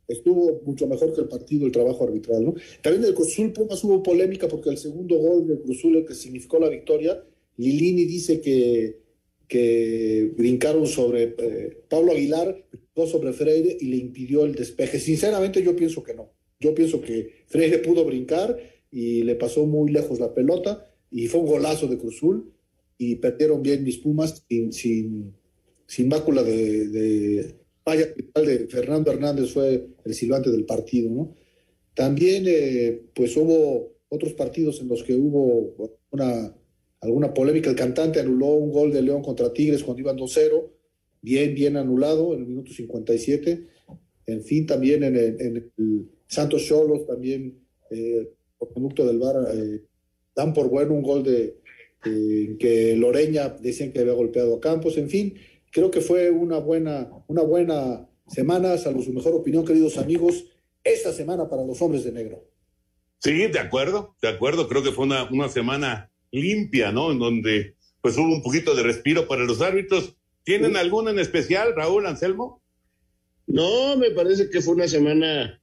[SPEAKER 25] Estuvo mucho mejor que el partido, el trabajo arbitral. También del Cruzul Pumas hubo polémica porque el segundo gol del Cruzul, el que significó la victoria, Lilini dice que, que brincaron sobre eh, Pablo Aguilar, sobre Freire y le impidió el despeje. Sinceramente yo pienso que no. Yo pienso que Freire pudo brincar y le pasó muy lejos la pelota y fue un golazo de Cruzul y perdieron bien mis Pumas sin, sin, sin mácula de, de vaya de Fernando Hernández fue el silbante del partido, ¿no? También eh, pues hubo otros partidos en los que hubo una, alguna polémica. El cantante anuló un gol de León contra Tigres cuando iban 2-0, bien, bien anulado en el minuto 57. En fin, también en el, en el Santos Cholos, también eh, por conducto del VAR, eh, dan por bueno un gol de, eh, que Loreña decían que había golpeado a Campos, en fin, creo que fue una buena, una buena semana, salvo su mejor opinión, queridos amigos, esta semana para los hombres de negro.
[SPEAKER 8] Sí, de acuerdo, de acuerdo, creo que fue una, una semana limpia, ¿no? En donde pues hubo un poquito de respiro para los árbitros. ¿Tienen alguna en especial, Raúl Anselmo?
[SPEAKER 9] No, me parece que fue una semana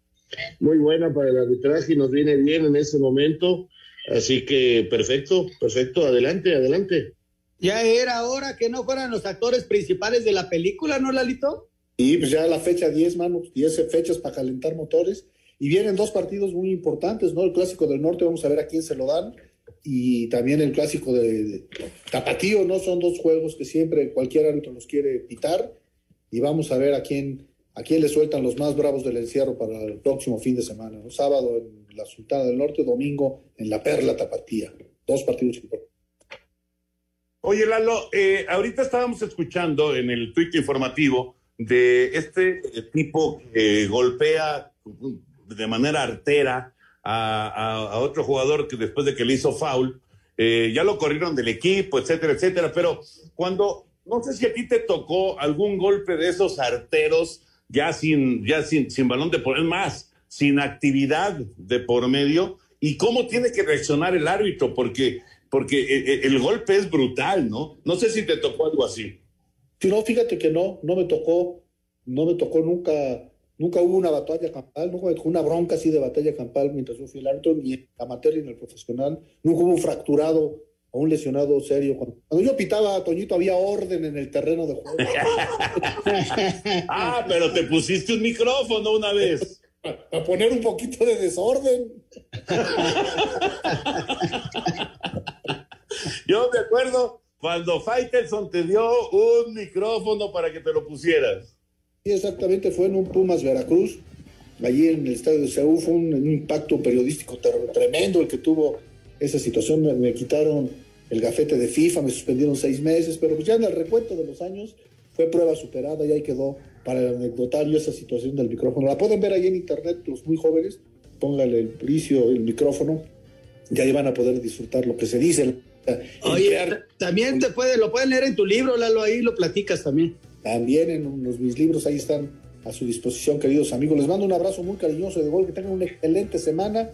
[SPEAKER 9] muy buena para el arbitraje y nos viene bien en este momento. Así que perfecto, perfecto, adelante, adelante.
[SPEAKER 10] Ya era hora que no fueran los actores principales de la película, ¿no, Lalito?
[SPEAKER 25] Y pues ya la fecha 10, mano, 10 fechas para calentar motores. Y vienen dos partidos muy importantes, ¿no? El Clásico del Norte, vamos a ver a quién se lo dan. Y también el Clásico de, de Tapatío, ¿no? Son dos juegos que siempre cualquier árbitro los quiere pitar. Y vamos a ver a quién, a quién le sueltan los más bravos del encierro para el próximo fin de semana. ¿no? Sábado en la Sultana del Norte, domingo en la Perla Tapatía. Dos partidos importantes.
[SPEAKER 8] Oye, Lalo, eh, ahorita estábamos escuchando en el tuit informativo de este tipo que golpea de manera artera a, otro jugador que después de que le hizo foul, eh, ya lo corrieron del equipo, etcétera, etcétera. Pero cuando, no sé si a ti te tocó algún golpe de esos arteros ya sin, ya sin, sin balón de por es más, sin actividad de por medio, y cómo tiene que reaccionar el árbitro, porque, porque eh, eh, el golpe es brutal, ¿no? No sé si te tocó algo así.
[SPEAKER 25] Si no, fíjate que no, no me tocó, no me tocó nunca, nunca hubo una batalla campal, nunca me tocó una bronca así de batalla campal mientras yo fui el árbitro, ni en la materia ni en el profesional, nunca hubo un fracturado o un lesionado serio. Cuando, cuando yo pitaba, Toñito, había orden en el terreno de juego.
[SPEAKER 8] ah, pero te pusiste un micrófono una vez.
[SPEAKER 25] Para poner un poquito de desorden.
[SPEAKER 8] Yo me acuerdo cuando Faitelson te dio un micrófono para que te lo pusieras.
[SPEAKER 25] Sí, exactamente, fue en un Pumas Veracruz, allí en el estadio de Seúl, fue un, un impacto periodístico tremendo el que tuvo esa situación, me, me quitaron el gafete de FIFA, me suspendieron seis meses, pero pues ya en el recuento de los años fue prueba superada y ahí quedó para el anecdotario esa situación del micrófono. La pueden ver ahí en internet los muy jóvenes, póngale el pricio, el micrófono, y ahí van a poder disfrutar lo que se dice.
[SPEAKER 10] Oye, también te puede, lo pueden leer en tu libro, Lalo, ahí lo platicas también.
[SPEAKER 25] También en los, mis libros ahí están a su disposición, queridos amigos. Les mando un abrazo muy cariñoso de gol, que tengan una excelente semana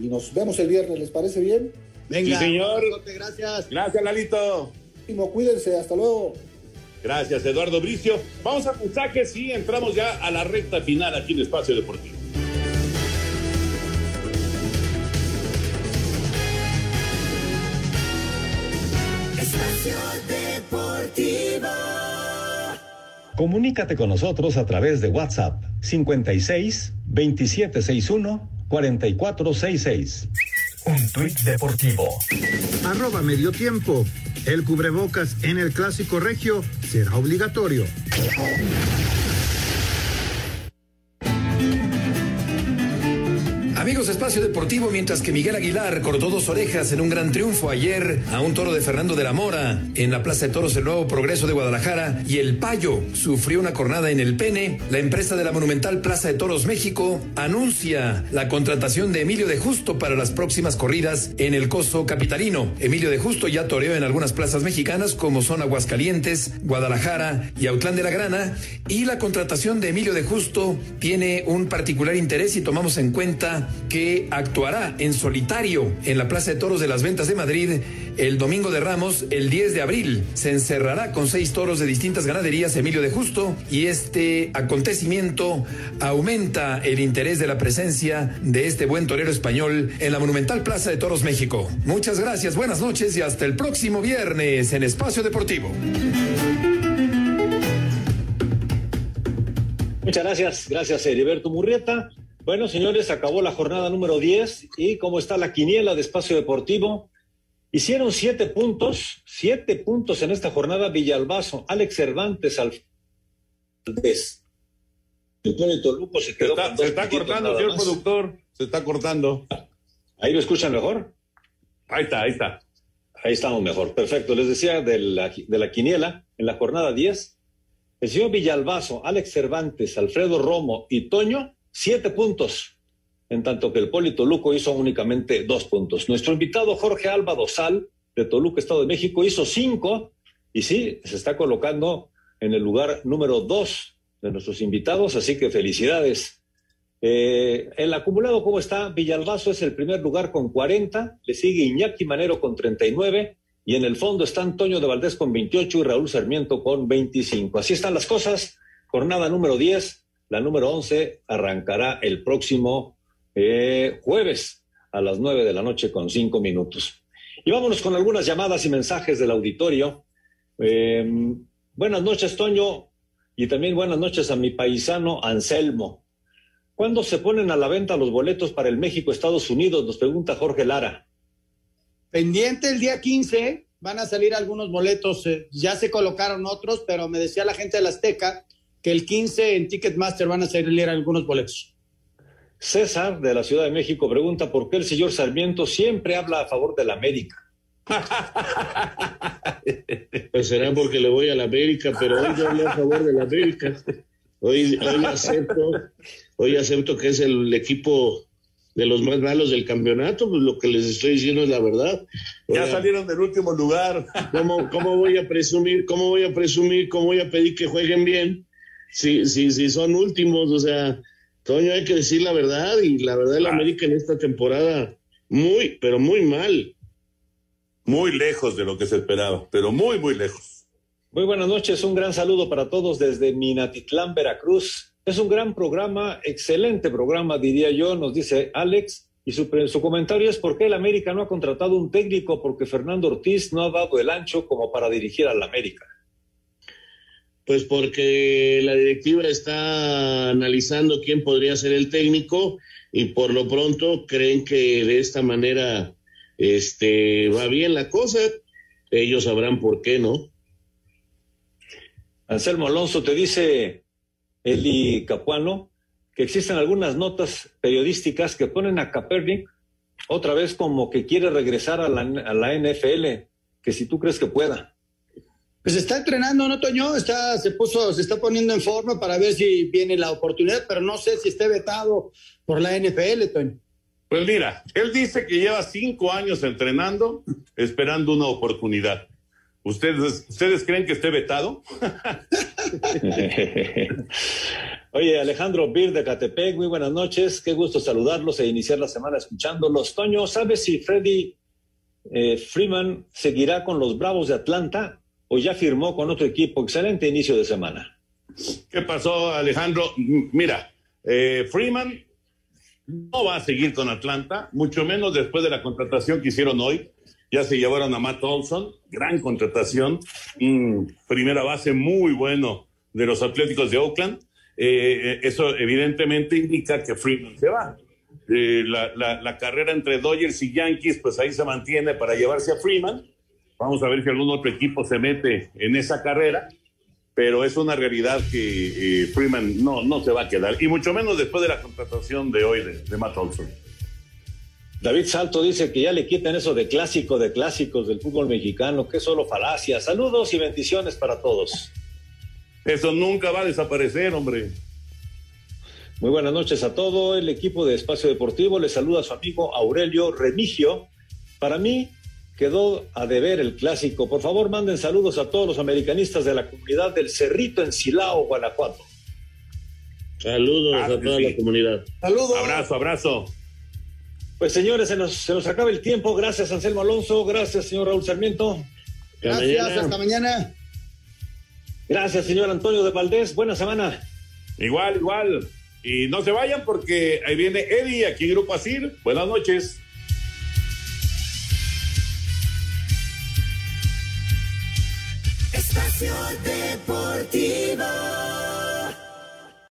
[SPEAKER 25] y nos vemos el viernes, ¿les parece bien?
[SPEAKER 10] Venga,
[SPEAKER 8] Sí, señor.
[SPEAKER 10] gracias.
[SPEAKER 8] Gracias, Lalito.
[SPEAKER 25] Cuídense, hasta luego.
[SPEAKER 8] Gracias, Eduardo Bricio. Vamos a mensajes y entramos ya a la recta final aquí en Espacio Deportivo.
[SPEAKER 13] Espacio Deportivo.
[SPEAKER 23] Comunícate con nosotros a través de WhatsApp 56 2761 4466.
[SPEAKER 14] Un tuit deportivo.
[SPEAKER 1] Arroba medio tiempo. El cubrebocas en el clásico regio será obligatorio.
[SPEAKER 26] Amigos Espacio Deportivo, mientras que Miguel Aguilar cortó dos orejas en un gran triunfo ayer a un toro de Fernando de la Mora en la Plaza de Toros del Nuevo Progreso de Guadalajara y el Payo sufrió una cornada en el pene, la empresa de la monumental Plaza de Toros México anuncia la contratación de Emilio de Justo para las próximas corridas en el coso capitalino. Emilio de Justo ya toreó en algunas plazas mexicanas como son Aguascalientes, Guadalajara y Autlán de la Grana y la contratación de Emilio de Justo tiene un particular interés y tomamos en cuenta que actuará en solitario en la Plaza de Toros de las Ventas de Madrid el domingo de Ramos, el 10 de abril. Se encerrará con seis toros de distintas ganaderías Emilio de Justo y este acontecimiento aumenta el interés de la presencia de este buen torero español en la monumental Plaza de Toros México. Muchas gracias, buenas noches y hasta el próximo viernes en Espacio Deportivo.
[SPEAKER 19] Muchas gracias, gracias Heriberto Murrieta. Bueno, señores, acabó la jornada número 10 y cómo está la quiniela de espacio deportivo. Hicieron siete puntos, siete puntos en esta jornada Villalbazo, Alex Cervantes, Alves. Toluco se
[SPEAKER 8] Se
[SPEAKER 19] quedó
[SPEAKER 8] está,
[SPEAKER 19] con
[SPEAKER 8] se está cortando, señor
[SPEAKER 19] más.
[SPEAKER 8] productor. Se está cortando.
[SPEAKER 19] Ahí lo escuchan mejor.
[SPEAKER 8] Ahí está, ahí está.
[SPEAKER 19] Ahí estamos mejor. Perfecto. Les decía de la, de la quiniela, en la jornada 10, el señor Villalbazo, Alex Cervantes, Alfredo Romo y Toño, siete puntos, en tanto que el Poli Toluco hizo únicamente dos puntos. Nuestro invitado Jorge Alba Dosal, de Toluca, Estado de México, hizo cinco y sí, se está colocando en el lugar número dos de nuestros invitados, así que felicidades. Eh, el acumulado, ¿cómo está? Villalbazo es el primer lugar con 40, le sigue Iñaki Manero con 39 y en el fondo está Antonio de Valdés con 28 y Raúl Sarmiento con 25. Así están las cosas. Jornada número 10 La número 11 arrancará el próximo eh, jueves a las 9 de la noche con 5 minutos. Y vámonos con algunas llamadas y mensajes del auditorio. Eh, buenas noches, Toño, y también buenas noches a mi paisano Anselmo. ¿Cuándo se ponen a la venta los boletos para el México-Estados Unidos? Nos pregunta Jorge Lara.
[SPEAKER 10] Pendiente el día 15, van a salir algunos boletos, eh, ya se colocaron otros, pero me decía la gente de la Azteca que el 15 en Ticketmaster van a salir algunos boletos.
[SPEAKER 19] César, de la Ciudad de México, pregunta por qué el señor Sarmiento siempre habla a favor de la América.
[SPEAKER 9] Pues será porque le voy a la América, pero hoy yo hablé a favor de la América. Hoy, hoy acepto, hoy acepto que es el equipo de los más malos del campeonato, pues lo que les estoy diciendo es la verdad.
[SPEAKER 8] Ya salieron del último lugar.
[SPEAKER 9] ¿Cómo, cómo voy a presumir, cómo voy a presumir, cómo voy a pedir que jueguen bien si, si, si son últimos? O sea, Toño, hay que decir la verdad y la verdad la América en esta temporada muy, pero muy mal.
[SPEAKER 8] Muy lejos de lo que se esperaba, pero muy, muy lejos.
[SPEAKER 19] Muy buenas noches, un gran saludo para todos desde Minatitlán, Veracruz. Es un gran programa, excelente programa, diría yo, nos dice Alex. Y su, su comentario es por qué el América no ha contratado un técnico porque Fernando Ortiz no ha dado el ancho como para dirigir al América.
[SPEAKER 9] Pues porque la directiva está analizando quién podría ser el técnico y por lo pronto creen que de esta manera este va bien la cosa. Ellos sabrán por qué, ¿no?
[SPEAKER 19] Anselmo Alonso te dice Eli Capuano que existen algunas notas periodísticas que ponen a Kaepernick otra vez como que quiere regresar a la, a la NFL, que si tú crees que pueda.
[SPEAKER 10] Pues está entrenando, ¿no, Toño? Está, se puso, se está poniendo en forma para ver si viene la oportunidad, pero no sé si esté vetado por la NFL, Toño.
[SPEAKER 8] Pues mira, él dice que lleva cinco años entrenando, esperando una oportunidad. ¿Ustedes, ¿ustedes creen que esté vetado?
[SPEAKER 19] Oye, Alejandro Bir de Catepec, muy buenas noches. Qué gusto saludarlos e iniciar la semana escuchándolos. Toño, ¿sabes si Freddy eh, Freeman seguirá con los Bravos de Atlanta ya firmó con otro equipo? Excelente inicio de semana.
[SPEAKER 8] ¿Qué pasó, Alejandro? Mira, eh, Freeman no va a seguir con Atlanta, mucho menos después de la contratación que hicieron hoy. Ya se llevaron a Matt Olson, gran contratación, primera base muy bueno de los Atléticos de Oakland. Eh, eso evidentemente indica que Freeman se va. Eh, la carrera entre Dodgers y Yankees, pues ahí se mantiene para llevarse a Freeman. Vamos a ver si algún otro equipo se mete en esa carrera, pero es una realidad que eh, Freeman no, no se va a quedar, y mucho menos después de la contratación de hoy de, de Matt Olson.
[SPEAKER 19] David Salto dice que ya le quiten eso de clásico de clásicos del fútbol mexicano, que es solo falacia. Saludos y bendiciones para todos.
[SPEAKER 8] Eso nunca va a desaparecer, hombre.
[SPEAKER 19] Muy buenas noches a todo el equipo de Espacio Deportivo. Le saluda a su amigo Aurelio Remigio. Para mí quedó a deber el clásico. Por favor, manden saludos a todos los americanistas de la comunidad del Cerrito en Silao, Guanajuato.
[SPEAKER 9] Saludos
[SPEAKER 8] Claro
[SPEAKER 9] a toda
[SPEAKER 8] sí.
[SPEAKER 9] la comunidad.
[SPEAKER 10] Saludos.
[SPEAKER 8] Abrazo, abrazo.
[SPEAKER 19] Pues señores, se nos, se nos acaba el tiempo. Gracias, Anselmo Alonso. Gracias, señor Raúl Sarmiento.
[SPEAKER 10] Gracias, hasta mañana.
[SPEAKER 19] Gracias, señor Antonio de Valdés. Buena semana.
[SPEAKER 8] Igual, igual. Y no se vayan porque ahí viene Eddie aquí en Grupo Asir. Buenas noches.
[SPEAKER 13] Espacio Deportivo.